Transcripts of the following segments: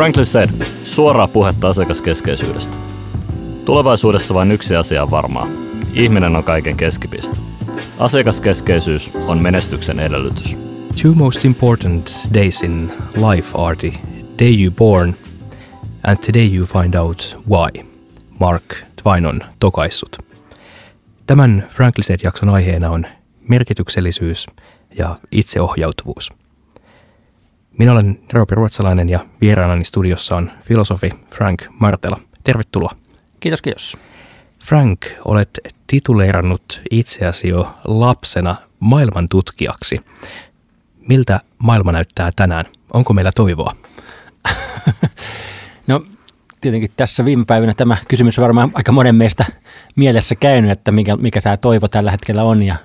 Frankly said, suoraa puhetta asiakaskeskeisyydestä. Tulevaisuudessa vain yksi asia on varmaa. Ihminen on kaiken keskipiste. Asiakaskeskeisyys on menestyksen edellytys. Two most important days in life are the day you born and today you find out why. Mark Twain on tokaissut. Tämän Frankliset-jakson aiheena on merkityksellisyys ja itseohjautuvuus. Minä olen Roopi Ruotsalainen ja vieraanani studiossa on filosofi Frank Martela. Tervetuloa. Kiitos, kiitos. Frank, olet tituleerannut itseäsi jo lapsena maailman tutkijaksi. Miltä maailma näyttää tänään? Onko meillä toivoa? no tietenkin tässä viime päivinä tämä kysymys on varmaan aika monen meistä mielessä käynyt, että mikä, mikä tämä toivo tällä hetkellä on ja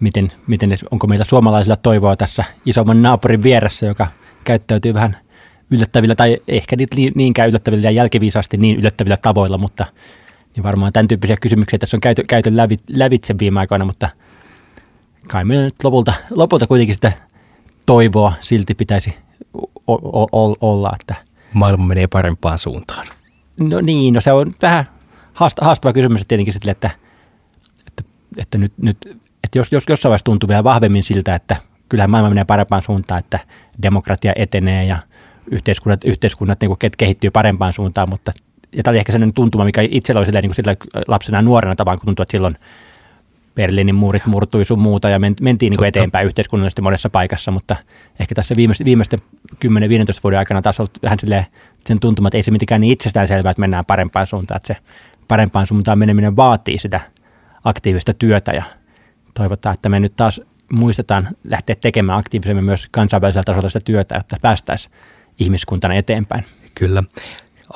miten, miten, onko meillä suomalaisilla toivoa tässä isomman naapurin vieressä, joka käyttäytyy vähän yllättävillä tai ehkä niinkään yllättävillä ja jälkiviisaasti niin yllättävillä tavoilla, mutta niin varmaan tämän tyyppisiä kysymyksiä tässä on käyty, käyty lävitse viime aikoina, mutta kai meillä nyt lopulta, lopulta kuitenkin sitä toivoa silti pitäisi o- o- olla. Että Maailma menee parempaan suuntaan. No niin, no se on vähän haastava kysymys tietenkin sille, että, että, että nyt, nyt että jos, jos jossain vaiheessa tuntuu vielä vahvemmin siltä, että kyllähän maailma menee parempaan suuntaan, että demokratia etenee ja yhteiskunnat, yhteiskunnat niin kuin kehittyy parempaan suuntaan, mutta ja tämä oli ehkä sellainen tuntuma, mikä itsellä oli niin kuin sillä lapsena ja nuorena tavallaan, kun tuntui, että silloin Berliinin muurit murtui sun muuta ja mentiin niin kuin eteenpäin yhteiskunnallisesti monessa paikassa, mutta ehkä tässä viimeisten, viimeisten 10-15 vuoden aikana taas ollut vähän sen tuntuma, että ei se mitenkään niin itsestään selvää, että mennään parempaan suuntaan, että se parempaan suuntaan meneminen vaatii sitä aktiivista työtä ja toivotaan, että me nyt taas muistetaan lähteä tekemään aktiivisemmin myös kansainvälisellä tasolla sitä työtä, että päästäisiin ihmiskuntana eteenpäin. Kyllä.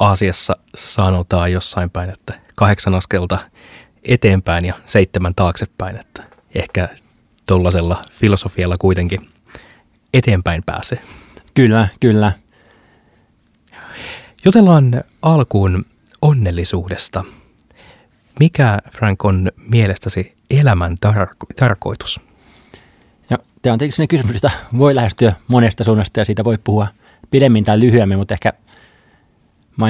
Aasiassa sanotaan jossain päin, että kahdeksan askelta eteenpäin ja seitsemän taaksepäin, että ehkä tuollaisella filosofialla kuitenkin eteenpäin pääsee. Kyllä, kyllä. Jutellaan alkuun onnellisuudesta. Mikä, Frank, on mielestäsi elämän tar- tarkoitus? Ja tämä on tietysti kysymys, jota voi lähestyä monesta suunnasta ja siitä voi puhua pidemmin tai lyhyemmin, mutta ehkä mä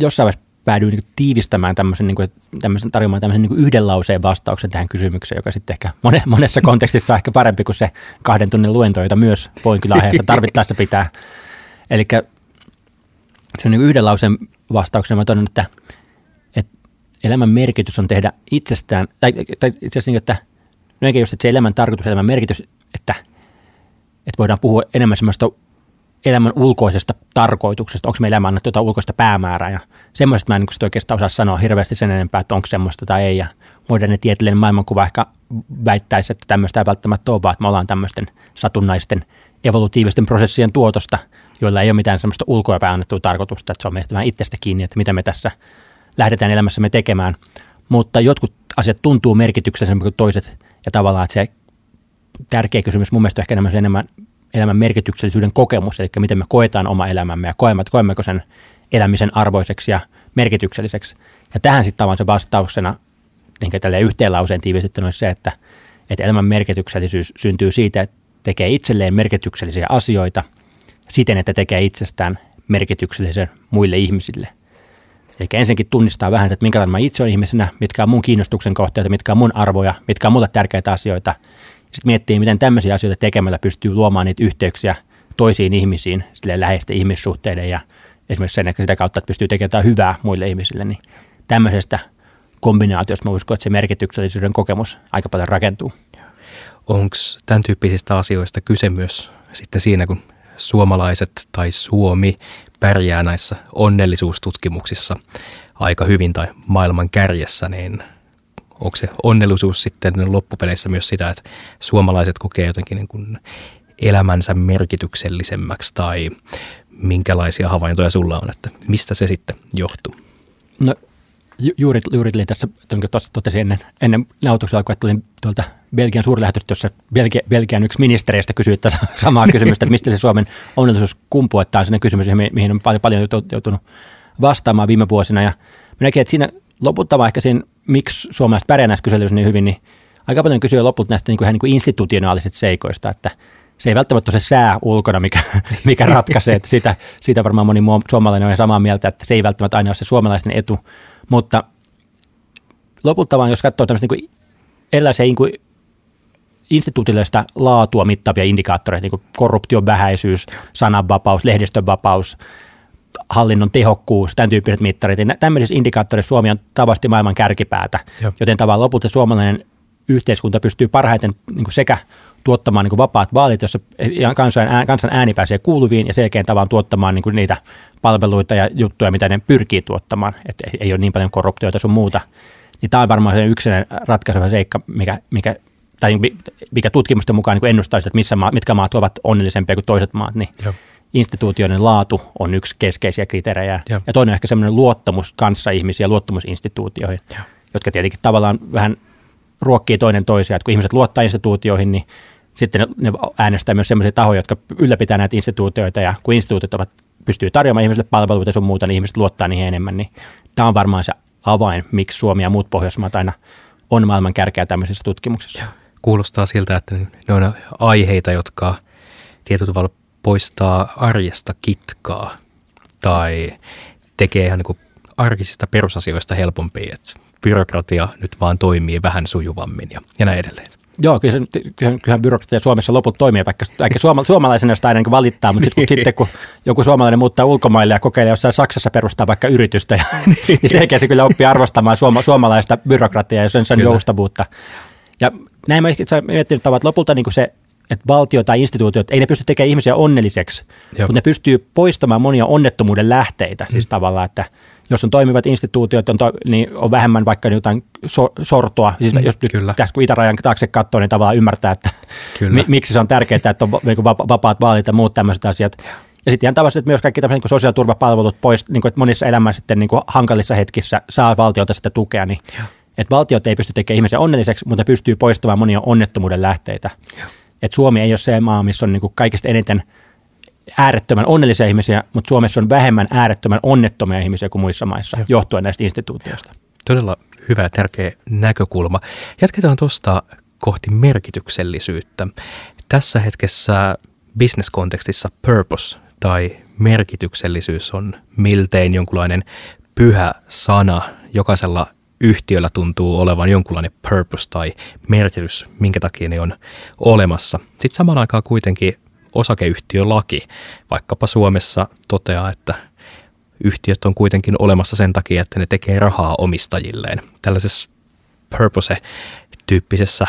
jossain vaiheessa päädyin niin tiivistämään tämmöisen, niin kuin, tämmöisen tarjoamaan tämmöisen niin yhden lauseen vastauksen tähän kysymykseen, joka sitten ehkä monessa kontekstissa on ehkä parempi kuin se kahden tunnin luento, jota myös voin kyllä aiheessa tarvittaessa pitää. Eli se on niin yhden lauseen vastauksena mä toden, että elämän merkitys on tehdä itsestään, tai, tai itse asiassa niin, että no eikä just, että se elämän tarkoitus, elämän merkitys, että, että voidaan puhua enemmän semmoista elämän ulkoisesta tarkoituksesta, onko meillä elämä annettu jotain ulkoista päämäärää? Ja semmoista mä en niin oikeastaan osaa sanoa hirveästi sen enempää, että onko semmoista tai ei. Ja moderni tieteellinen maailmankuva ehkä väittäisi, että tämmöistä ei välttämättä ole, vaan että me ollaan tämmöisten satunnaisten evolutiivisten prosessien tuotosta, joilla ei ole mitään semmoista ulkoa annettua tarkoitusta, että se on meistä vähän itsestä kiinni, että mitä me tässä lähdetään elämässämme tekemään. Mutta jotkut asiat tuntuu merkityksellisemmä kuin toiset ja tavallaan, että se tärkeä kysymys mun mielestä on ehkä enemmän, enemmän elämän merkityksellisyyden kokemus, eli miten me koetaan oma elämämme ja koemme, koemmeko sen elämisen arvoiseksi ja merkitykselliseksi. Ja tähän sitten tavan se vastauksena, niin tälleen yhteen lauseen tiivistettynä olisi se, että, että elämän merkityksellisyys syntyy siitä, että tekee itselleen merkityksellisiä asioita siten, että tekee itsestään merkityksellisen muille ihmisille. Eli ensinnäkin tunnistaa vähän, että minkälainen mä itse olen ihmisenä, mitkä on mun kiinnostuksen kohteita, mitkä on mun arvoja, mitkä on mulle tärkeitä asioita – sitten miettii, miten tämmöisiä asioita tekemällä pystyy luomaan niitä yhteyksiä toisiin ihmisiin, sille läheisten ihmissuhteiden ja esimerkiksi sen, että sitä kautta, että pystyy tekemään hyvää muille ihmisille, niin tämmöisestä kombinaatiosta mä uskon, että se merkityksellisyyden kokemus aika paljon rakentuu. Onko tämän tyyppisistä asioista kyse myös sitten siinä, kun suomalaiset tai Suomi pärjää näissä onnellisuustutkimuksissa aika hyvin tai maailman kärjessä, niin onko se onnellisuus sitten loppupeleissä myös sitä, että suomalaiset kokee jotenkin niin kuin elämänsä merkityksellisemmäksi tai minkälaisia havaintoja sulla on, että mistä se sitten johtuu? No ju- juuri, juuri tässä totesin ennen, ennen nautuksen alkua, että tulin tuolta Belgian suurlähetystössä Belgia, Belgian yksi ministereistä kysyi tätä samaa kysymystä, että mistä se Suomen onnellisuus kumpuu, että tämä on sellainen kysymys, mihin on paljon, paljon joutunut vastaamaan viime vuosina. Ja näkin, että siinä lopulta ehkä siinä, miksi suomalaiset pärjää näissä kyselyissä niin hyvin, niin aika paljon kysyy loput näistä niin kuin, niin kuin institutionaalisista seikoista, että se ei välttämättä ole se sää ulkona, mikä, mikä ratkaisee. Että siitä, siitä varmaan moni muu suomalainen on samaa mieltä, että se ei välttämättä aina ole se suomalaisten etu. Mutta lopulta vaan, jos katsoo tämmöistä niin erilaisia niin kuin instituutioista laatua mittaavia indikaattoreita, niin kuin korruption vähäisyys, sananvapaus, lehdistönvapaus, hallinnon tehokkuus, tämän tyyppiset mittarit. Niin tämmöisissä indikaattoreissa Suomi on tavasti maailman kärkipäätä, Joo. joten tavallaan lopulta suomalainen yhteiskunta pystyy parhaiten niin sekä tuottamaan niin kuin vapaat vaalit, jossa kansan, kansan ääni pääsee kuuluviin ja selkeän tavan tuottamaan niin kuin niitä palveluita ja juttuja, mitä ne pyrkii tuottamaan, että ei ole niin paljon korruptioita sun muuta. Niin tämä on varmaan se yksinen ratkaiseva seikka, mikä, mikä, tai mikä tutkimusten mukaan niin ennustaisi, että missä maat, mitkä maat ovat onnellisempia kuin toiset maat, niin Joo. instituutioiden laatu on yksi keskeisiä kriteerejä. Joo. Ja toinen on ehkä semmoinen luottamus kanssa ihmisiä, luottamus instituutioihin, Joo. jotka tietenkin tavallaan vähän ruokkii toinen toisiaan, että kun ihmiset luottaa instituutioihin, niin sitten ne, ne äänestää myös sellaisia tahoja, jotka ylläpitää näitä instituutioita ja kun instituutiot ovat, pystyy tarjoamaan ihmisille palveluita sun muuta, niin ihmiset luottaa niihin enemmän, niin tämä on varmaan se avain, miksi Suomi ja muut Pohjoismaat aina on maailman kärkeä tämmöisissä tutkimuksissa. Kuulostaa siltä, että ne on aiheita, jotka tietyllä tavalla poistaa arjesta kitkaa tai tekee ihan niin kuin arkisista perusasioista helpompia, että byrokratia nyt vaan toimii vähän sujuvammin ja, ja näin edelleen. Joo, kyllä, kyllä, kyllähän byrokratia Suomessa loput toimii, vaikka, vaikka suoma, suomalaisena sitä aina niin valittaa, mutta sitten kun, sitten kun joku suomalainen muuttaa ulkomaille ja kokeilee jossain Saksassa perustaa vaikka yritystä, ja, niin selkeästi kyllä oppii arvostamaan suoma, suomalaista byrokratiaa ja sen, sen joustavuutta. Ja näin mä itse miettinyt että lopulta niin kuin se, että valtio tai instituutiot, ei ne pysty tekemään ihmisiä onnelliseksi, Joo. mutta ne pystyy poistamaan monia onnettomuuden lähteitä, siis mm. tavallaan, että – jos on toimivat instituutiot, on to, niin on vähemmän vaikka jotain so, sortoa. Siis mm, jos kyllä. Tässä, kun itärajan taakse katsoo, niin tavallaan ymmärtää, että mi, miksi se on tärkeää, että on niin vapaat vaalit ja muut tämmöiset asiat. Ja sitten ihan tavallaan että myös kaikki tämmöiset niin sosiaaliturvapalvelut pois, niin kuin, että monissa elämän sitten niin kuin hankalissa hetkissä saa valtiota sitä tukea, niin että valtiot ei pysty tekemään ihmisiä onnelliseksi, mutta pystyy poistamaan monia onnettomuuden lähteitä. Että Suomi ei ole se maa, missä on niin kuin kaikista eniten – äärettömän onnellisia ihmisiä, mutta Suomessa on vähemmän äärettömän onnettomia ihmisiä kuin muissa maissa, Joo. johtuen näistä instituutioista. Todella hyvä ja tärkeä näkökulma. Jatketaan tuosta kohti merkityksellisyyttä. Tässä hetkessä business-kontekstissa purpose tai merkityksellisyys on miltein jonkunlainen pyhä sana. Jokaisella yhtiöllä tuntuu olevan jonkunlainen purpose tai merkitys, minkä takia ne on olemassa. Sitten samaan aikaan kuitenkin osakeyhtiölaki vaikkapa Suomessa toteaa, että yhtiöt on kuitenkin olemassa sen takia, että ne tekee rahaa omistajilleen. Tällaisessa purpose-tyyppisessä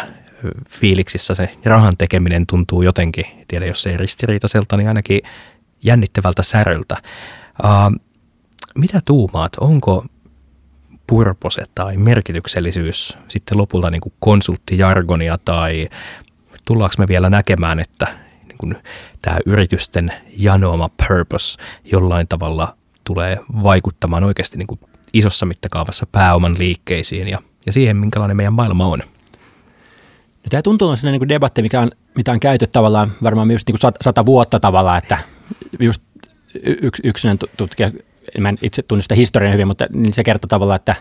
fiiliksissä se rahan tekeminen tuntuu jotenkin, tiedä jos ei ristiriitaiselta, niin ainakin jännittävältä säröltä. Uh, mitä tuumaat, onko purpose tai merkityksellisyys sitten lopulta niin kuin konsulttijargonia tai tullaanko me vielä näkemään, että kuin tämä yritysten janoama purpose jollain tavalla tulee vaikuttamaan oikeasti niin kuin isossa mittakaavassa pääoman liikkeisiin ja, ja siihen, minkälainen meidän maailma on. No, tämä tuntuu sellainen niin debatti, mikä on, mitä on käyty tavallaan varmaan just niin kuin sata, vuotta tavallaan, että just yksi, yksinäinen tutkija, mä en itse tunne sitä historiaa hyvin, mutta niin se kertoo tavallaan, että,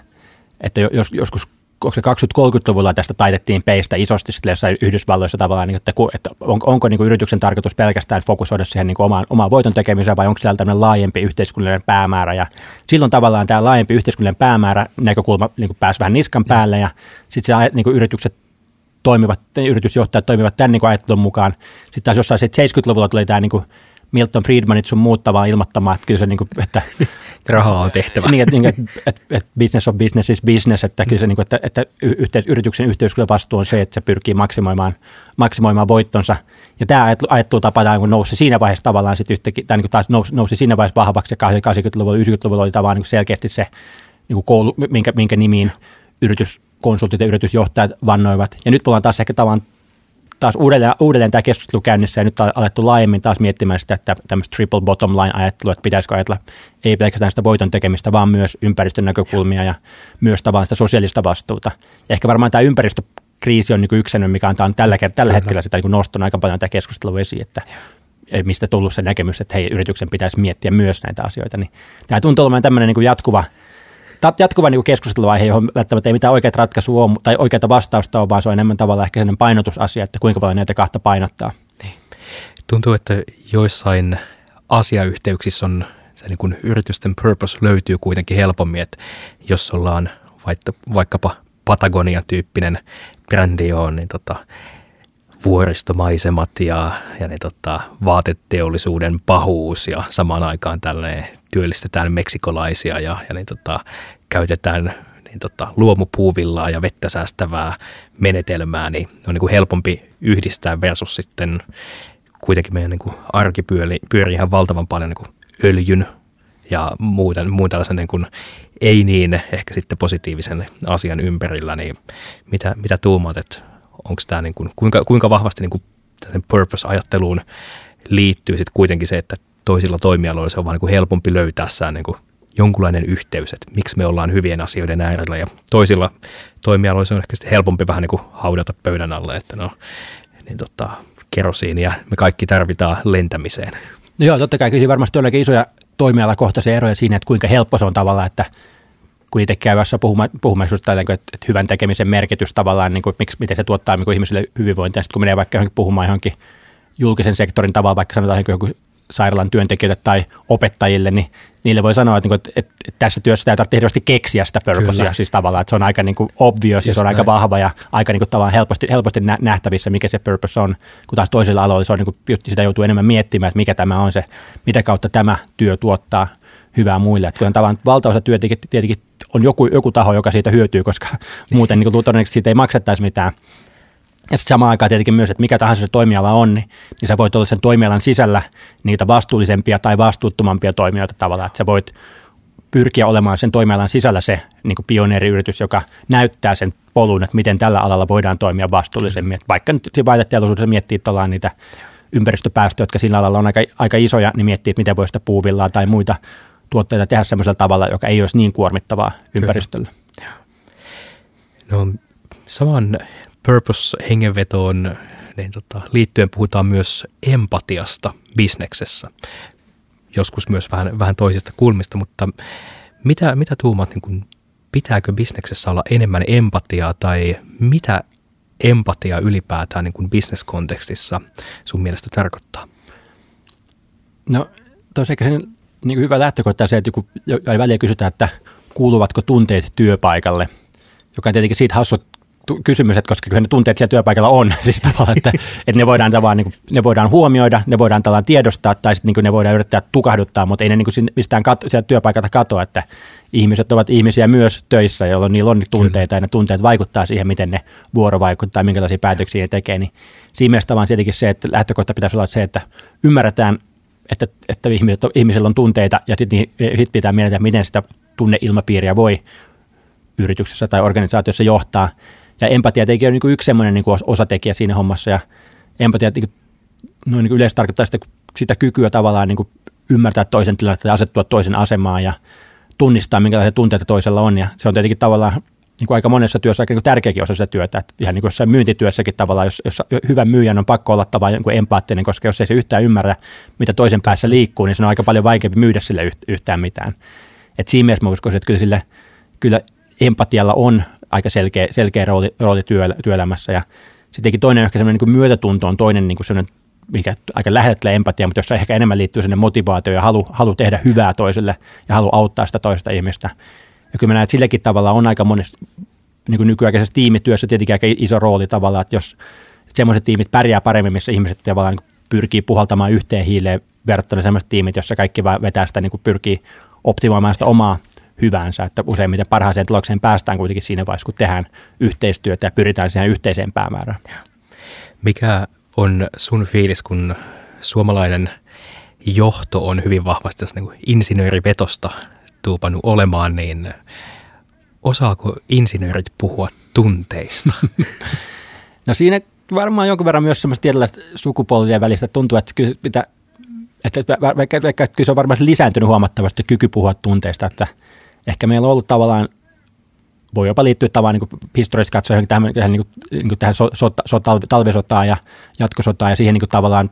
että jos, joskus 20-30-luvulla tästä taitettiin peistä isosti jossain Yhdysvalloissa tavallaan, niin että, että on, onko niin kuin yrityksen tarkoitus pelkästään fokusoida siihen niin kuin omaan, omaan voiton tekemiseen vai onko siellä tämmöinen laajempi yhteiskunnallinen päämäärä ja silloin tavallaan tämä laajempi yhteiskunnallinen päämäärä näkökulma niin kuin pääsi vähän niskan päälle ja sitten se niin kuin yritykset toimivat, yritysjohtajat toimivat tämän niin kuin ajattelun mukaan. Sitten taas jossain 70-luvulla tuli tämä niin kuin Milton Friedmanit sun muuttavaan ilmoittamaan, että kyllä se niin kuin, että rahaa on tehtävä. niin, että, niin, että, että, että business on business is business, että kyllä se niin kuin, että, että yhteis, yrityksen yhteiskuntavastuu on se, että se pyrkii maksimoimaan, maksimoimaan voittonsa. Ja tämä ajattelutapa tämä niin nousi siinä vaiheessa tavallaan sitten yhtäkkiä, tai niin taas nousi, nousi siinä vaiheessa vahvaksi, ja 80-luvulla, 90-luvulla oli tavallaan niin selkeästi se niin kuin koulu, minkä, minkä nimiin yrityskonsultit ja yritysjohtajat vannoivat. Ja nyt ollaan taas ehkä tavallaan taas uudelleen, uudelleen tämä keskustelu käynnissä ja nyt on alettu laajemmin taas miettimään sitä, että tämmöistä triple bottom line ajattelua, että pitäisikö ajatella ei pelkästään sitä voiton tekemistä, vaan myös ympäristön näkökulmia ja myös tavallaan sitä sosiaalista vastuuta. Ja ehkä varmaan tämä ympäristökriisi on niin yksi mikä on tällä, tällä hetkellä sitä niin noston aika paljon tämä keskustelu esiin, että mistä tullut se näkemys, että hei, yrityksen pitäisi miettiä myös näitä asioita. Niin tämä tuntuu olemaan tämmöinen niin jatkuva – jatkuva niin keskusteluvaihe, johon välttämättä ei mitään oikeat ratkaisua ole, tai oikeita vastausta ole, vaan se on enemmän tavallaan ehkä sellainen painotusasia, että kuinka paljon näitä kahta painottaa. Niin. Tuntuu, että joissain asiayhteyksissä on se niin kuin yritysten purpose löytyy kuitenkin helpommin, että jos ollaan vaikkapa Patagonia-tyyppinen brändi on, niin tota, vuoristomaisemat ja, ja niin tota, vaateteollisuuden pahuus ja samaan aikaan tällainen työllistetään meksikolaisia ja, ja niin tota, käytetään niin tota, luomupuuvillaa ja vettä säästävää menetelmää, niin on niin kuin helpompi yhdistää versus sitten kuitenkin meidän niin kuin arki pyörii, pyörii ihan valtavan paljon niin kuin öljyn ja muuten, muun tällaisen niin kuin ei niin ehkä sitten positiivisen asian ympärillä, niin mitä, mitä tuumaat, että onko tämä niin kuin, kuinka, kuinka vahvasti niin kuin purpose-ajatteluun liittyy sitten kuitenkin se, että toisilla toimialoilla se on vaan niin kuin helpompi löytää sää niin jonkunlainen yhteys, että miksi me ollaan hyvien asioiden äärellä ja toisilla toimialoilla se on ehkä sitten helpompi vähän niin kuin haudata pöydän alle, että no niin tota, kerosiinia me kaikki tarvitaan lentämiseen. No joo, totta kai kyllä varmasti on isoja toimialakohtaisia eroja siinä, että kuinka helppo se on tavallaan, että kun itse käyvässä puhumassa just että, että hyvän tekemisen merkitys tavallaan, niin kuin, miksi, miten se tuottaa niin kuin ihmisille hyvinvointia. Sitten kun menee vaikka johonkin puhumaan johonkin julkisen sektorin tavalla, vaikka sanotaan joku sairaalan työntekijöille tai opettajille, niin niille voi sanoa, että, että, että, että tässä työssä tarvitse hirveästi keksiä sitä purposea, siis tavallaan, että se on aika niin kuin obvious Just ja se on näin. aika vahva ja aika niin kuin tavallaan helposti, helposti nähtävissä, mikä se purpose on, kun taas toisella aloilla se on niin kuin, sitä joutuu enemmän miettimään, että mikä tämä on se, mitä kautta tämä työ tuottaa hyvää muille. Että tavallaan valtaosa työ tietenkin on joku, joku taho, joka siitä hyötyy, koska muuten niin kuin, todennäköisesti siitä ei maksettaisi mitään. Ja sitten samaan aikaan tietenkin myös, että mikä tahansa se toimiala on, niin, niin sä voit olla sen toimialan sisällä niitä vastuullisempia tai vastuuttomampia toimijoita tavallaan, että sä voit pyrkiä olemaan sen toimialan sisällä se niin pioneeriyritys, joka näyttää sen polun, että miten tällä alalla voidaan toimia vastuullisemmin. Että vaikka nyt vaiteteollisuudessa miettii niitä ympäristöpäästöjä, jotka sillä alalla on aika, aika isoja, niin miettii, että miten voi sitä puuvillaa tai muita tuotteita tehdä sellaisella tavalla, joka ei olisi niin kuormittavaa ympäristölle. No saman purpose-hengenvetoon niin tota, liittyen puhutaan myös empatiasta bisneksessä. Joskus myös vähän, vähän toisista kulmista, mutta mitä, mitä tuumat, niin kun, pitääkö bisneksessä olla enemmän empatiaa tai mitä empatia ylipäätään niin kuin bisneskontekstissa sun mielestä tarkoittaa? No tosiaan sen niin hyvä lähtökohta on se, että joku, väliä kysytään, että kuuluvatko tunteet työpaikalle, joka on tietenkin siitä hassu kysymys, että koska kyllä ne tunteet siellä työpaikalla on, siis tavallaan, että, että ne, voidaan tavallaan, niin kuin, ne voidaan huomioida, ne voidaan tavallaan tiedostaa tai sitten niin ne voidaan yrittää tukahduttaa, mutta ei ne niin kuin mistään kat, sieltä työpaikalta katoa, että ihmiset ovat ihmisiä myös töissä, jolloin niillä on tunteita ja ne tunteet vaikuttaa siihen, miten ne vuorovaikuttaa, minkälaisia päätöksiä ne tekee, niin siinä mielessä tavallaan tietenkin se, että lähtökohta pitäisi olla se, että ymmärretään, että, että ihmiset, ihmisillä on tunteita ja sitten sit pitää miettiä, miten sitä tunneilmapiiriä voi yrityksessä tai organisaatiossa johtaa – ja empatia tietenkin on niin kuin yksi semmoinen niin kuin osatekijä siinä hommassa ja empatia niin kuin, noin niin kuin yleensä tarkoittaa sitä, sitä kykyä tavallaan niin kuin ymmärtää toisen tilannetta ja asettua toisen asemaan ja tunnistaa, minkälaisia tunteita toisella on. Ja se on tietenkin tavallaan niin kuin aika monessa työssä aika niin tärkeäkin osa sitä työtä. Että ihan niin kuin jossain myyntityössäkin tavallaan, jos, jos hyvän myyjän on pakko olla tavallaan niin empaattinen, koska jos ei se yhtään ymmärrä, mitä toisen päässä liikkuu, niin se on aika paljon vaikeampi myydä sille yhtään mitään. Et siinä mielessä mä uskoisin, että kyllä, sille, kyllä empatialla on aika selkeä, selkeä rooli, rooli työ, työelämässä. Ja sittenkin toinen ehkä semmoinen niin myötätunto on toinen niin semmoinen, mikä aika lähettelee empatia, mutta jossa ehkä enemmän liittyy sinne motivaatio ja halu, halu tehdä hyvää toiselle ja halu auttaa sitä toista ihmistä. Ja kyllä mä näen, että silläkin tavalla on aika monessa niin nykyaikaisessa tiimityössä tietenkin aika iso rooli tavallaan, että jos semmoiset tiimit pärjää paremmin, missä ihmiset tavallaan niin pyrkii puhaltamaan yhteen hiileen verrattuna semmoiset tiimit, jossa kaikki vaan vetää sitä, niin kuin pyrkii optimoimaan sitä omaa hyvänsä, että useimmiten parhaaseen tulokseen päästään kuitenkin siinä vaiheessa, kun tehdään yhteistyötä ja pyritään siihen yhteiseen päämäärään. Mikä on sun fiilis, kun suomalainen johto on hyvin vahvasti tässä niin insinöörivetosta tuupannut olemaan, niin osaako insinöörit puhua tunteista? No siinä varmaan jonkun verran myös semmoista tietynlaista sukupolvien välistä tuntuu, että kyllä pitää, että vaikka, vaikka kyllä se on varmasti lisääntynyt huomattavasti kyky puhua tunteista, että – ehkä meillä on ollut tavallaan, voi jopa liittyä tavallaan niin historiallisesti katsoen tähän, tähän, niin kuin, niin kuin tähän so, so, so, talvisotaan ja jatkosotaan ja siihen niin kuin tavallaan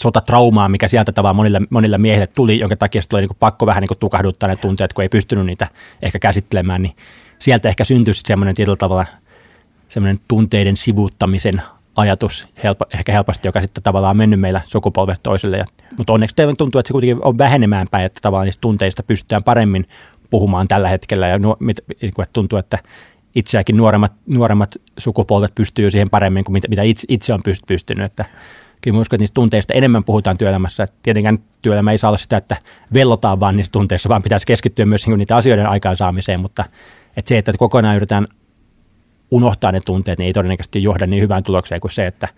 sotatraumaan, mikä sieltä tavallaan monilla, monilla miehille tuli, jonka takia oli niin pakko vähän niin tukahduttaa ne tunteet, kun ei pystynyt niitä ehkä käsittelemään, niin sieltä ehkä syntyi semmoinen tietyllä tavalla semmoinen tunteiden sivuuttamisen ajatus helpo, ehkä helposti, joka sitten tavallaan on mennyt meillä sukupolvesta toiselle. Ja, mutta onneksi teille tuntuu, että se kuitenkin on vähenemään päin, että tavallaan niistä tunteista pystytään paremmin puhumaan tällä hetkellä ja nuo, mit, niin kuin, että tuntuu, että itseäkin nuoremmat, nuoremmat sukupolvet pystyy siihen paremmin kuin mitä, mitä itse, itse on pystynyt. Että kyllä uskon, että niistä tunteista enemmän puhutaan työelämässä. Että tietenkään työelämä ei saa olla sitä, että vellotaan vaan niistä tunteissa, vaan pitäisi keskittyä myös niitä asioiden aikaansaamiseen, mutta että se, että kokonaan yritetään unohtaa ne tunteet, niin ei todennäköisesti johda niin hyvään tulokseen kuin se, että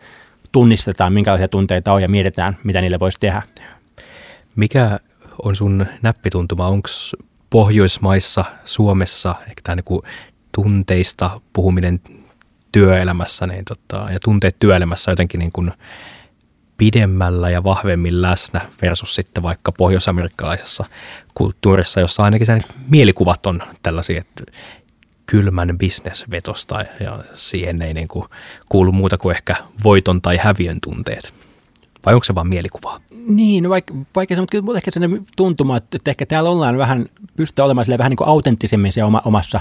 tunnistetaan, minkälaisia tunteita on ja mietitään, mitä niille voisi tehdä. Mikä on sun näppituntuma? Onko Pohjoismaissa, Suomessa, tämä niin tunteista puhuminen työelämässä niin tota, ja tunteet työelämässä jotenkin niin pidemmällä ja vahvemmin läsnä versus sitten vaikka pohjoisamerikkalaisessa kulttuurissa, jossa ainakin sen mielikuvat on tällaisia, että kylmän bisnesvetosta ja siihen ei niin kuin kuulu muuta kuin ehkä voiton tai häviön tunteet. Vai onko se vain mielikuvaa? Niin, no vaikka, vaikka se, mutta kyllä ehkä sellainen tuntuma, että, että ehkä täällä ollaan vähän, pystyy olemaan vähän niin kuin autenttisemmin se oma, omassa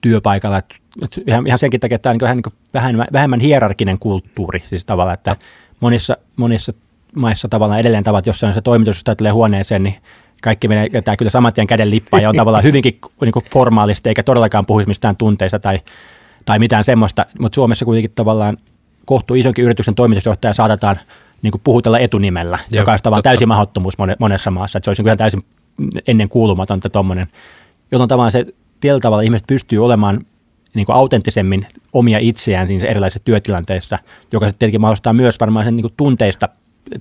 työpaikalla. Että, että ihan, ihan senkin takia, että tämä on niin vähän, niin kuin vähemmän, vähemmän hierarkinen kulttuuri, siis tavallaan, että monissa, monissa maissa tavallaan edelleen tavat, jossa on se toimitus, jos tulee huoneeseen, niin kaikki menee tämä kyllä saman tien käden lippaan ja on tavallaan hyvinkin niin kuin formaalisti, eikä todellakaan puhuisi mistään tunteista tai, tai mitään semmoista, mutta Suomessa kuitenkin tavallaan kohtuu isonkin yrityksen toimitusjohtaja saatetaan niin kuin puhutella etunimellä, Joo, joka on tavallaan täysin mahdottomuus monessa maassa, että se olisi niin täysin ennen kuulumatonta tuommoinen, jolloin tavallaan se tietyllä tavalla ihmiset pystyy olemaan niin kuin autenttisemmin omia itseään siinä erilaisissa työtilanteissa, joka sitten tietenkin mahdollistaa myös varmaan sen niin kuin tunteista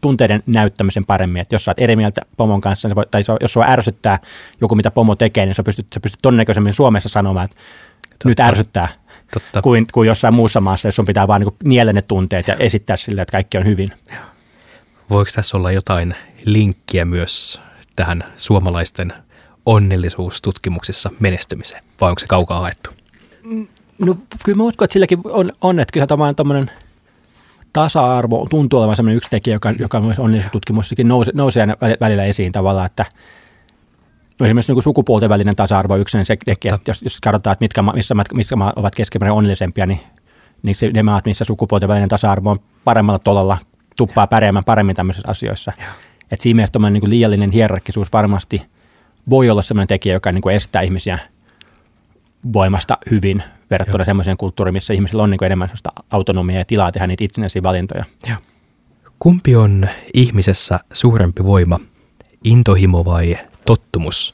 tunteiden näyttämisen paremmin. Että jos sä oot eri mieltä pomon kanssa, niin tai jos sua ärsyttää joku, mitä pomo tekee, niin sä pystyt, sä pystyt todennäköisemmin Suomessa sanomaan, että Totta. nyt ärsyttää, Totta. Kuin, kuin jossain muussa maassa, jos sun pitää vaan niin niellä ne tunteet ja esittää sille, että kaikki on hyvin. Voiko tässä olla jotain linkkiä myös tähän suomalaisten onnellisuustutkimuksissa menestymiseen, vai onko se kaukaa haettu? No kyllä mä uskon, että silläkin on, on että kyllä tämä tasa-arvo tuntuu olevan sellainen yksi tekijä, joka, joka myös onnellisuustutkimussakin nousee, nousee välillä esiin tavallaan, että esimerkiksi niin sukupuolten välinen tasa-arvo on yksi se tekijä, että jos, jos katsotaan, että mitkä, missä, missä maat ovat keskimäärin onnellisempia, niin, niin se, ne maat, missä sukupuolten välinen tasa-arvo on paremmalla tolalla, tuppaa pärjäämään paremmin tämmöisissä asioissa. Että siinä mielessä niin liiallinen hierarkkisuus varmasti voi olla sellainen tekijä, joka niin kuin estää ihmisiä voimasta hyvin verrattuna semmoiseen kulttuuriin, missä ihmisillä on niin enemmän autonomiaa ja tilaa tehdä niitä itsenäisiä valintoja. Ja. Kumpi on ihmisessä suurempi voima, intohimo vai tottumus?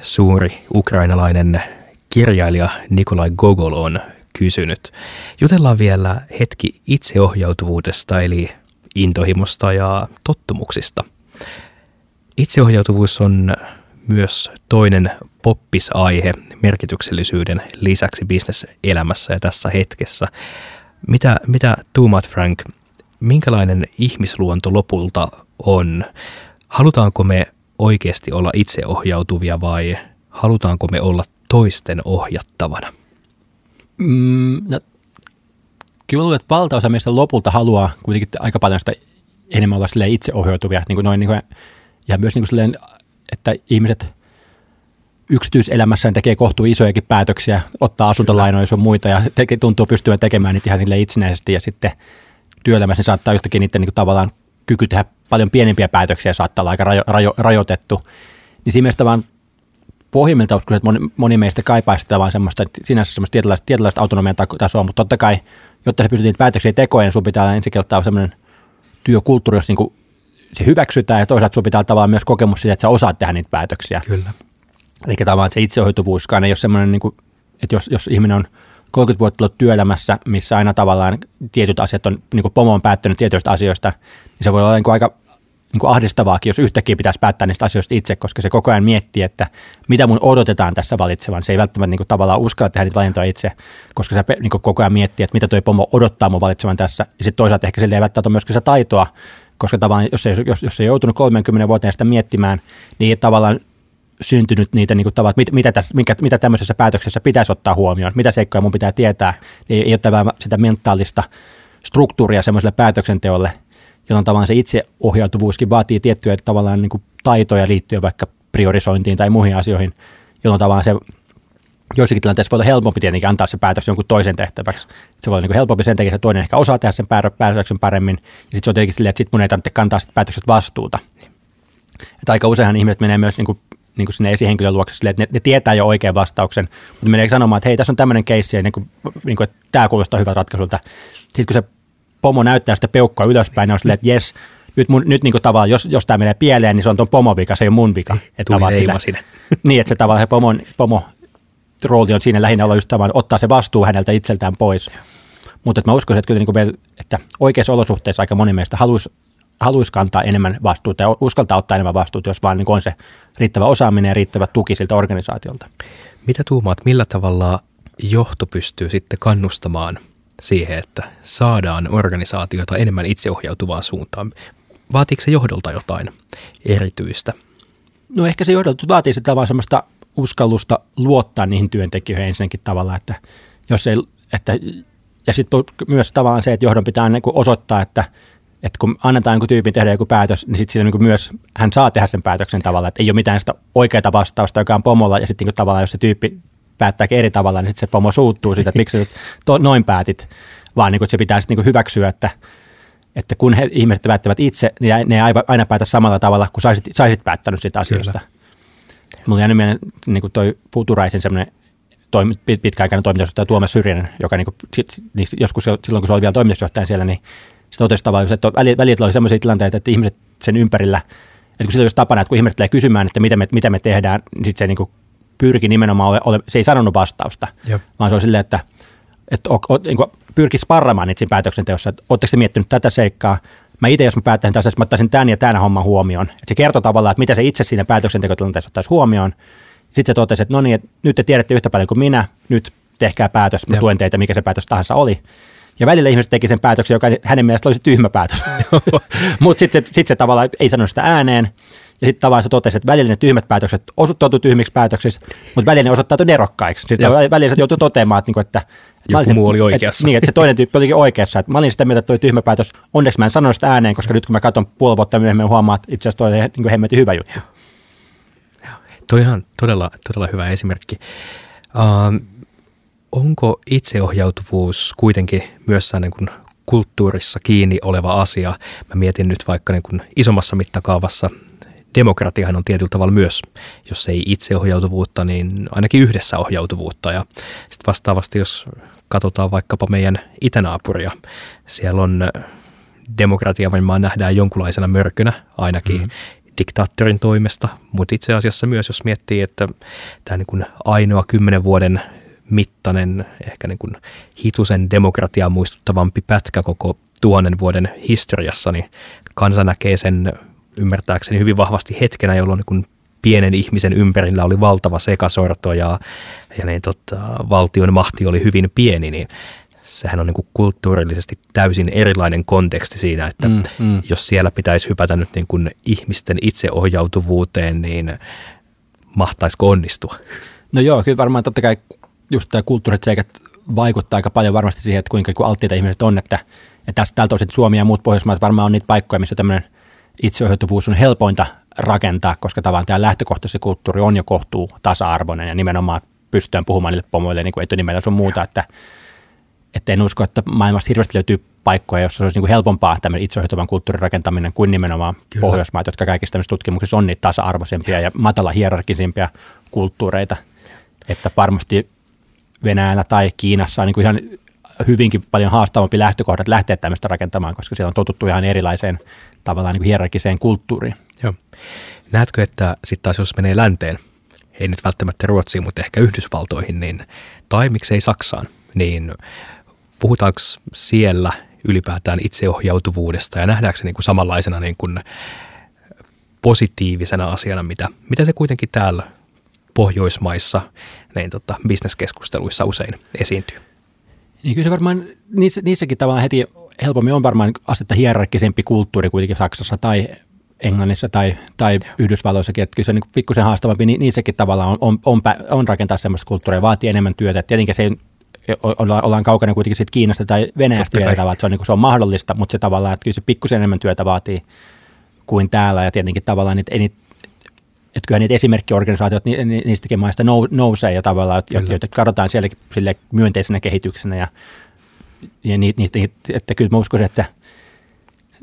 Suuri ukrainalainen kirjailija Nikolai Gogol on kysynyt. Jutellaan vielä hetki itseohjautuvuudesta eli intohimosta ja tottumuksista. Itseohjautuvuus on myös toinen poppisaihe merkityksellisyyden lisäksi bisneselämässä ja tässä hetkessä. Mitä, mitä tuumat Frank, minkälainen ihmisluonto lopulta on? Halutaanko me oikeasti olla itseohjautuvia vai halutaanko me olla toisten ohjattavana? Mm, no, kyllä luulen, että valtaosa meistä lopulta haluaa kuitenkin aika paljon sitä enemmän olla itseohjautuvia. Niin kuin noin, niin kuin, ja myös niin kuin silleen, että ihmiset yksityiselämässään tekee kohtuu isojakin päätöksiä, ottaa asuntolainoja sun muita ja te, tuntuu pystyvän tekemään niitä ihan sille itsenäisesti ja sitten työelämässä saattaa jostakin niiden niin tavallaan kyky tehdä paljon pienempiä päätöksiä saattaa olla aika rajo, rajo, rajoitettu. Niin siinä mielessä vaan pohjimmilta uskon, että moni, moni meistä kaipaa sitä vaan semmoista, sinänsä semmoista tietynlaista, tietynlaista autonomian tasoa, mutta totta kai, jotta sä pystyt niitä päätöksiä tekojen, sun pitää ensinnäkin ottaa semmoinen työkulttuuri, jos niin kuin se hyväksytään ja toisaalta sun pitää tavallaan myös kokemus siitä, että sä osaat tehdä niitä päätöksiä. Kyllä. Eli tavallaan se itsehoituvuuskaan ei ole semmoinen, niin kuin, että jos, jos ihminen on 30 vuotta ollut työelämässä, missä aina tavallaan tietyt asiat on, niin kuin pomo on päättänyt tietyistä asioista, niin se voi olla niin kuin aika niin kuin ahdistavaakin, jos yhtäkkiä pitäisi päättää niistä asioista itse, koska se koko ajan miettii, että mitä mun odotetaan tässä valitsevan. Se ei välttämättä niin kuin, tavallaan uskalla tehdä niitä valintoja itse, koska se niin kuin, koko ajan miettii, että mitä tuo pomo odottaa mun valitsevan tässä. Ja sitten toisaalta ehkä sillä ei välttämättä ole myöskin se taitoa, koska tavallaan jos ei, jos, jos ei joutunut 30 vuoteen sitä miettimään, niin tavallaan syntynyt niitä niin kuin tavat, mit, mitä, tässä, mikä, mitä tämmöisessä päätöksessä pitäisi ottaa huomioon, mitä seikkoja mun pitää tietää, niin ei ole sitä mentaalista struktuuria semmoiselle päätöksenteolle, jolloin tavallaan se itseohjautuvuuskin vaatii tiettyjä tavallaan niin kuin taitoja liittyen vaikka priorisointiin tai muihin asioihin, jolloin tavallaan se joissakin tilanteissa voi olla helpompi tietenkin antaa se päätös jonkun toisen tehtäväksi. Se voi olla niin helpompi sen takia, että toinen ehkä osaa tehdä sen päätöksen paremmin. Ja sitten se on tietenkin silleen, että sitten mun ei tarvitse kantaa sitä päätöksestä vastuuta. Että aika useinhan ihmiset menee myös niin kuin, niin kuin sinne esihenkilön luokse silleen, että ne, ne, tietää jo oikean vastauksen, mutta menee sanomaan, että hei, tässä on tämmöinen keissi, ja niin kuin, niin kuin, että tämä kuulostaa hyvältä ratkaisulta. Sitten kun se pomo näyttää sitä peukkoa ylöspäin, niin on silleen, että jes, nyt, mun, nyt niin kuin tavallaan, jos, jos tämä menee pieleen, niin se on tuon pomon vika, se ei ole mun vika. Että Tuli sillä, sinne. niin, että se tavallaan se pomon, pomo rooli on siinä lähinnä olla just tavallaan, ottaa se vastuu häneltä itseltään pois. Mutta mä uskoisin, että, kyllä niin kuin meillä, että oikeissa olosuhteissa aika moni meistä haluaisi haluaisi kantaa enemmän vastuuta ja uskaltaa ottaa enemmän vastuuta, jos vaan niin on se riittävä osaaminen ja riittävä tuki siltä organisaatiolta. Mitä tuumaat, millä tavalla johto pystyy sitten kannustamaan siihen, että saadaan organisaatiota enemmän itseohjautuvaan suuntaan? Vaatiiko se johdolta jotain erityistä? No ehkä se johdolta vaatii sitä vaan semmoista uskallusta luottaa niihin työntekijöihin ensinnäkin tavalla, että jos ei, että, ja sitten myös tavallaan se, että johdon pitää niin osoittaa, että – että kun annetaan jonkun tyypin tehdä joku päätös, niin sitten niin myös hän saa tehdä sen päätöksen tavalla, että ei ole mitään sitä oikeaa vastausta, joka on pomolla, ja sitten niin tavallaan jos se tyyppi päättää eri tavalla, niin sitten se pomo suuttuu siitä, että miksi sä to, noin päätit, vaan niin kuin, että se pitää sitten niin hyväksyä, että, että kun he, ihmiset päättävät itse, niin ne ei aina päätä samalla tavalla kuin saisit, saisit päättänyt sitä asiasta. Kyllä. Mulla jäänyt mieleen niin kuin toi Futuraisen semmoinen toimi, pitkäaikainen toimitusjohtaja Tuomas Syrjänen, joka niin kuin, sit, niin joskus silloin, kun se oli vielä toimitusjohtaja siellä, niin se totesi tavallaan, että välillä oli sellaisia tilanteita, että ihmiset sen ympärillä, että kun sillä olisi tapana, että kun ihmiset tulee kysymään, että mitä me, mitä me tehdään, niin sitten se niin kuin pyrki nimenomaan, ole, ole, se ei sanonut vastausta, Jop. vaan se on silleen, että, että o, o, niin pyrki sparramaan itse päätöksenteossa, että oletteko te miettinyt tätä seikkaa, mä itse, jos mä päättäisin tässä, mä ottaisin tämän ja tämän homman huomioon. Että se kertoo tavallaan, että mitä se itse siinä päätöksentekotilanteessa ottaisi huomioon. Sitten se totesi, että no niin, että nyt te tiedätte yhtä paljon kuin minä, nyt tehkää päätös, mä tuen teitä, mikä se päätös tahansa oli. Ja välillä ihmiset teki sen päätöksen, joka hänen mielestä olisi tyhmä päätös. Mutta sitten se, sit se tavallaan ei sanonut sitä ääneen. Ja sitten tavallaan se totesi, että välillä ne tyhmät päätökset osoittautuivat tyhmiksi päätöksiksi, mutta välillä ne osoittautuivat nerokkaiksi. Siis välillä se joutui toteamaan, että, niinku, että Joku olisin, muu oli oikeassa. Että, niin, että se toinen tyyppi olikin oikeassa. Että mä olin sitä mieltä, että toi tyhmä päätös. Onneksi mä en sanonut sitä ääneen, koska nyt kun mä katson puoli vuotta myöhemmin, huomaa, että itse asiassa toi oli niin hemmetin hyvä juttu. Toi on todella, todella hyvä esimerkki. Uh, onko itseohjautuvuus kuitenkin myös niin kuin kulttuurissa kiinni oleva asia? Mä mietin nyt vaikka niin kuin isommassa mittakaavassa demokratiahan on tietyllä tavalla myös, jos ei itseohjautuvuutta, niin ainakin yhdessä ohjautuvuutta. Ja sitten vastaavasti, jos katsotaan vaikkapa meidän itänaapuria, siellä on demokratia varmaan nähdään jonkunlaisena mörkönä ainakin mm-hmm. diktaattorin toimesta, mutta itse asiassa myös, jos miettii, että tämä niin ainoa kymmenen vuoden mittainen, ehkä niin kuin hitusen demokratiaa muistuttavampi pätkä koko tuonnen vuoden historiassa, niin kansa näkee sen ymmärtääkseni hyvin vahvasti hetkenä, jolloin niin pienen ihmisen ympärillä oli valtava sekasorto ja, ja niin, tota, valtion mahti oli hyvin pieni, niin sehän on niin kuin kulttuurillisesti täysin erilainen konteksti siinä, että mm, mm. jos siellä pitäisi hypätä nyt niin kuin ihmisten itseohjautuvuuteen, niin mahtaisiko onnistua? No joo, kyllä varmaan totta kai just tämä kulttuurit seikat vaikuttaa aika paljon varmasti siihen, että kuinka alttiita ihmiset on, että, että tältä osin Suomi ja muut Pohjoismaat varmaan on niitä paikkoja, missä tämmöinen itseohjautuvuus on helpointa rakentaa, koska tavallaan tämä lähtökohtaisesti kulttuuri on jo kohtuu tasa-arvoinen ja nimenomaan pystytään puhumaan niille pomoille niin kuin etunimellä sun muuta, että, että en usko, että maailmasta hirveästi löytyy paikkoja, joissa se olisi niin kuin helpompaa tämmöinen itseohjautuvan kulttuurin rakentaminen kuin nimenomaan Kyllä. Pohjoismaat, jotka kaikissa tämmöisissä tutkimuksissa on niitä tasa-arvoisempia ja matala hierarkisimpia kulttuureita. Että varmasti Venäjällä tai Kiinassa on niin kuin ihan hyvinkin paljon haastavampi lähtökohdat lähteä tämmöistä rakentamaan, koska siellä on totuttu ihan erilaiseen tavallaan niin kuin hierarkiseen kulttuuriin. Joo. Näetkö, että sitten taas jos menee länteen, ei nyt välttämättä Ruotsiin, mutta ehkä Yhdysvaltoihin, niin, tai miksei Saksaan, niin puhutaanko siellä ylipäätään itseohjautuvuudesta ja nähdäänkö se niin kuin samanlaisena niin kuin positiivisena asiana, mitä, mitä se kuitenkin täällä Pohjoismaissa niin tota, bisneskeskusteluissa usein esiintyy. Niin kyllä se varmaan niissä, niissäkin tavallaan heti helpommin on varmaan astetta hierarkkisempi kulttuuri kuitenkin Saksassa tai Englannissa tai, tai Yhdysvalloissakin, että kyllä se on niin pikkusen haastavampi, niin niissäkin tavallaan on, on, on, on rakentaa sellaista kulttuuria, vaatii enemmän työtä. Tietenkin se ollaan, ollaan kaukana kuitenkin siitä Kiinasta tai Venäjästä vielä tavalla, että se on, niin kuin, se on mahdollista, mutta se tavallaan, että kyllä se pikkusen enemmän työtä vaatii kuin täällä ja tietenkin tavallaan että ei niitä että kyllähän niitä esimerkkiorganisaatiot ni, ni, niistäkin maista nousee ja tavallaan, kyllä. joita katsotaan sielläkin sille myönteisenä kehityksenä ja, ja ni, niistä, että kyllä mä uskoisin, että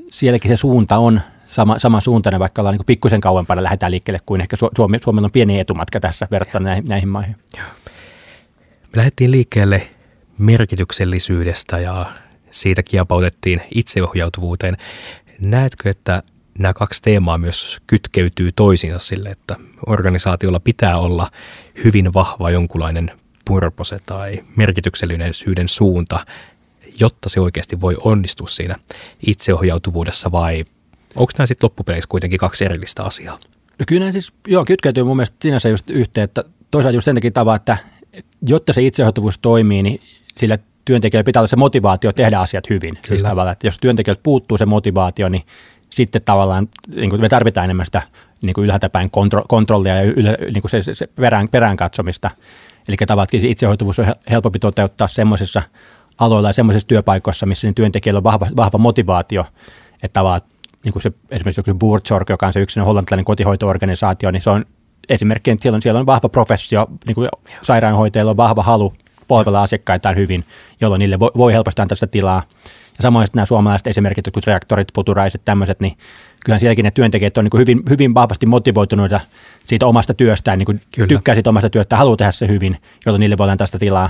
sielläkin se suunta on sama, sama suuntainen, vaikka ollaan niin pikkusen kauempana lähdetään liikkeelle kuin ehkä Suomi, Suomella on pieni etumatka tässä verrattuna näihin, näihin maihin. Me lähdettiin liikkeelle merkityksellisyydestä ja siitä kiepautettiin itseohjautuvuuteen. Näetkö, että nämä kaksi teemaa myös kytkeytyy toisiinsa sille, että organisaatiolla pitää olla hyvin vahva jonkunlainen purpose tai merkityksellisyyden suunta, jotta se oikeasti voi onnistua siinä itseohjautuvuudessa vai onko nämä sitten loppupeleissä kuitenkin kaksi erillistä asiaa? No kyllä siis, joo, kytkeytyy mun mielestä sinänsä just yhteen, että toisaalta just sen takia tavalla, että jotta se itseohjautuvuus toimii, niin sillä työntekijöillä pitää olla se motivaatio tehdä asiat hyvin. Siis Kyllä. Siis tavallaan, että jos työntekijöiltä puuttuu se motivaatio, niin sitten tavallaan niin kuin me tarvitaan enemmän sitä niin kuin ylhäältä päin kontro, kontrollia ja ylä, niin kuin se, se, se perään, perään katsomista. Eli tavallaan että itsehoitavuus on helpompi toteuttaa semmoisissa aloilla ja semmoisissa työpaikoissa, missä niin työntekijöillä on vahva, vahva motivaatio, että tavallaan niin kuin se, esimerkiksi joku Buurtzorg, joka on se yksinä hollantilainen kotihoitoorganisaatio, niin se on esimerkki, että siellä on, siellä on vahva professio, niin kuin sairaanhoitajilla on vahva halu palvella asiakkaitaan hyvin, jolloin niille voi, voi helposti antaa sitä tilaa. Ja samoin nämä suomalaiset esimerkit, kuin reaktorit, puturaiset, tämmöiset, niin kyllähän sielläkin ne työntekijät on niin hyvin, hyvin vahvasti motivoituneita siitä omasta työstään, niin tykkää siitä omasta työstä, haluaa tehdä se hyvin, jolloin niille voi antaa sitä tilaa.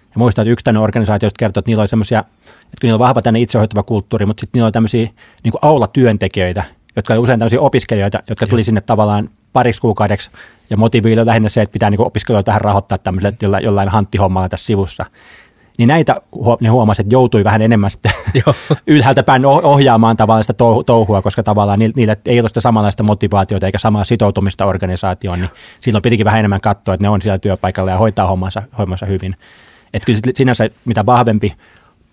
Ja muistan, että yksi tänne organisaatiosta kertoo, että niillä oli semmoisia, että niillä on vahva tänne itsehoitava kulttuuri, mutta sitten niillä oli tämmöisiä niin aula-työntekijöitä, jotka oli usein tämmöisiä opiskelijoita, jotka tuli sinne tavallaan pariksi kuukaudeksi ja motiviilla lähinnä se, että pitää niin opiskelijoita tähän rahoittaa tämmöisellä jollain hanttihommalla tässä sivussa. Niin näitä ne huomasivat, että joutui vähän enemmän sitten ylhäältä päin ohjaamaan tavallaan sitä touhua, koska tavallaan niillä ei ole sitä samanlaista motivaatiota eikä samaa sitoutumista organisaatioon, niin silloin pitikin vähän enemmän katsoa, että ne on siellä työpaikalla ja hoitaa hommansa, hommansa hyvin. Että kyllä sinänsä mitä vahvempi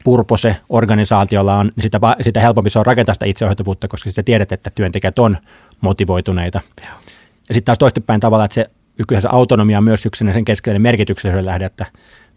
purpose organisaatiolla on, niin sitä, sitä helpompi se on rakentaa sitä itseohjautuvuutta, koska sitten tiedät, että työntekijät on motivoituneita. Joo. Ja sitten taas toistepäin tavalla, että se, se autonomia on myös yksi sen keskeinen merkityksellinen lähde, että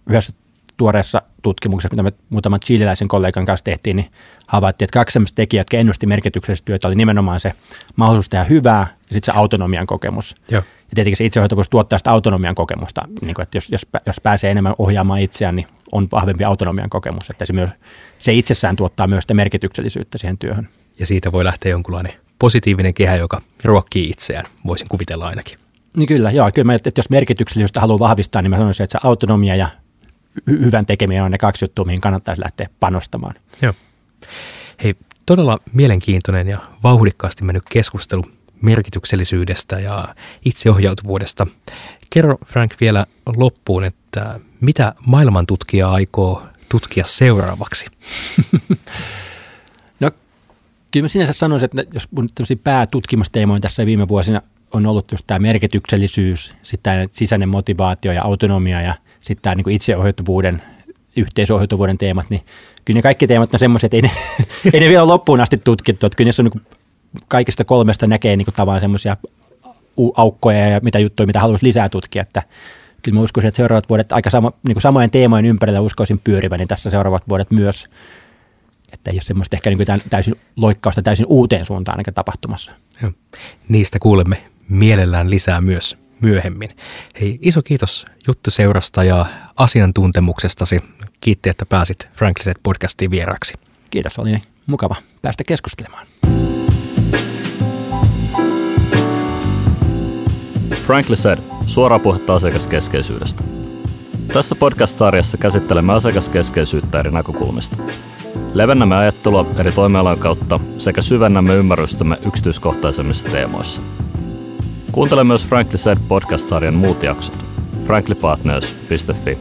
yhdessä tuoreessa tutkimuksessa, mitä me muutaman chiililäisen kollegan kanssa tehtiin, niin havaittiin, että kaksi sellaista tekijää, jotka ennusti merkityksellistä työtä, oli nimenomaan se mahdollisuus tehdä hyvää ja sitten se autonomian kokemus. Joo. Ja tietenkin se itsehoitavuus tuottaa sitä autonomian kokemusta, niin kuin, että jos, jos, jos pääsee enemmän ohjaamaan itseään, niin on vahvempi autonomian kokemus, että se, myös, se itsessään tuottaa myös sitä merkityksellisyyttä siihen työhön. Ja siitä voi lähteä jonkunlainen positiivinen kehä, joka ruokkii itseään, voisin kuvitella ainakin. Niin kyllä, joo. Kyllä mä, että jos merkityksellisyyttä haluaa vahvistaa, niin mä sanoisin, että se autonomia ja hyvän tekeminen on ne kaksi juttua, mihin kannattaisi lähteä panostamaan. Joo. Hei, todella mielenkiintoinen ja vauhdikkaasti mennyt keskustelu merkityksellisyydestä ja itseohjautuvuudesta. Kerro Frank vielä loppuun, että mitä maailmantutkija aikoo tutkia seuraavaksi? no kyllä mä sinänsä sanoisin, että jos mun päätutkimusteemoja tässä viime vuosina on ollut just tämä merkityksellisyys, sitten sisäinen motivaatio ja autonomia ja sitten tämä niin itseohjautuvuuden, yhteisohjautuvuuden teemat, niin kyllä ne kaikki teemat on semmoisia, että ei ne, ei ne vielä loppuun asti tutkittu, että kyllä on niin kaikista kolmesta näkee niin tavallaan semmoisia aukkoja ja mitä juttuja, mitä haluaisi lisää tutkia, että kyllä mä uskoisin, että seuraavat vuodet aika sama, niin kuin samojen teemojen ympärillä uskoisin pyörivän, niin tässä seuraavat vuodet myös, että ei ole semmoista ehkä niin kuin täysin loikkausta täysin uuteen suuntaan ainakin tapahtumassa. Joo. Niistä kuulemme mielellään lisää myös myöhemmin. Hei, iso kiitos juttuseurasta ja asiantuntemuksestasi. Kiitti, että pääsit Frankliset podcastiin vieraksi. Kiitos, oli mukava päästä keskustelemaan. Frankly Said, suoraa puhetta asiakaskeskeisyydestä. Tässä podcast-sarjassa käsittelemme asiakaskeskeisyyttä eri näkökulmista. Levennämme ajattelua eri toimialojen kautta sekä syvennämme ymmärrystämme yksityiskohtaisemmissa teemoissa. Kuuntele myös Frankly Said podcast-sarjan muut jaksot. franklypartners.fi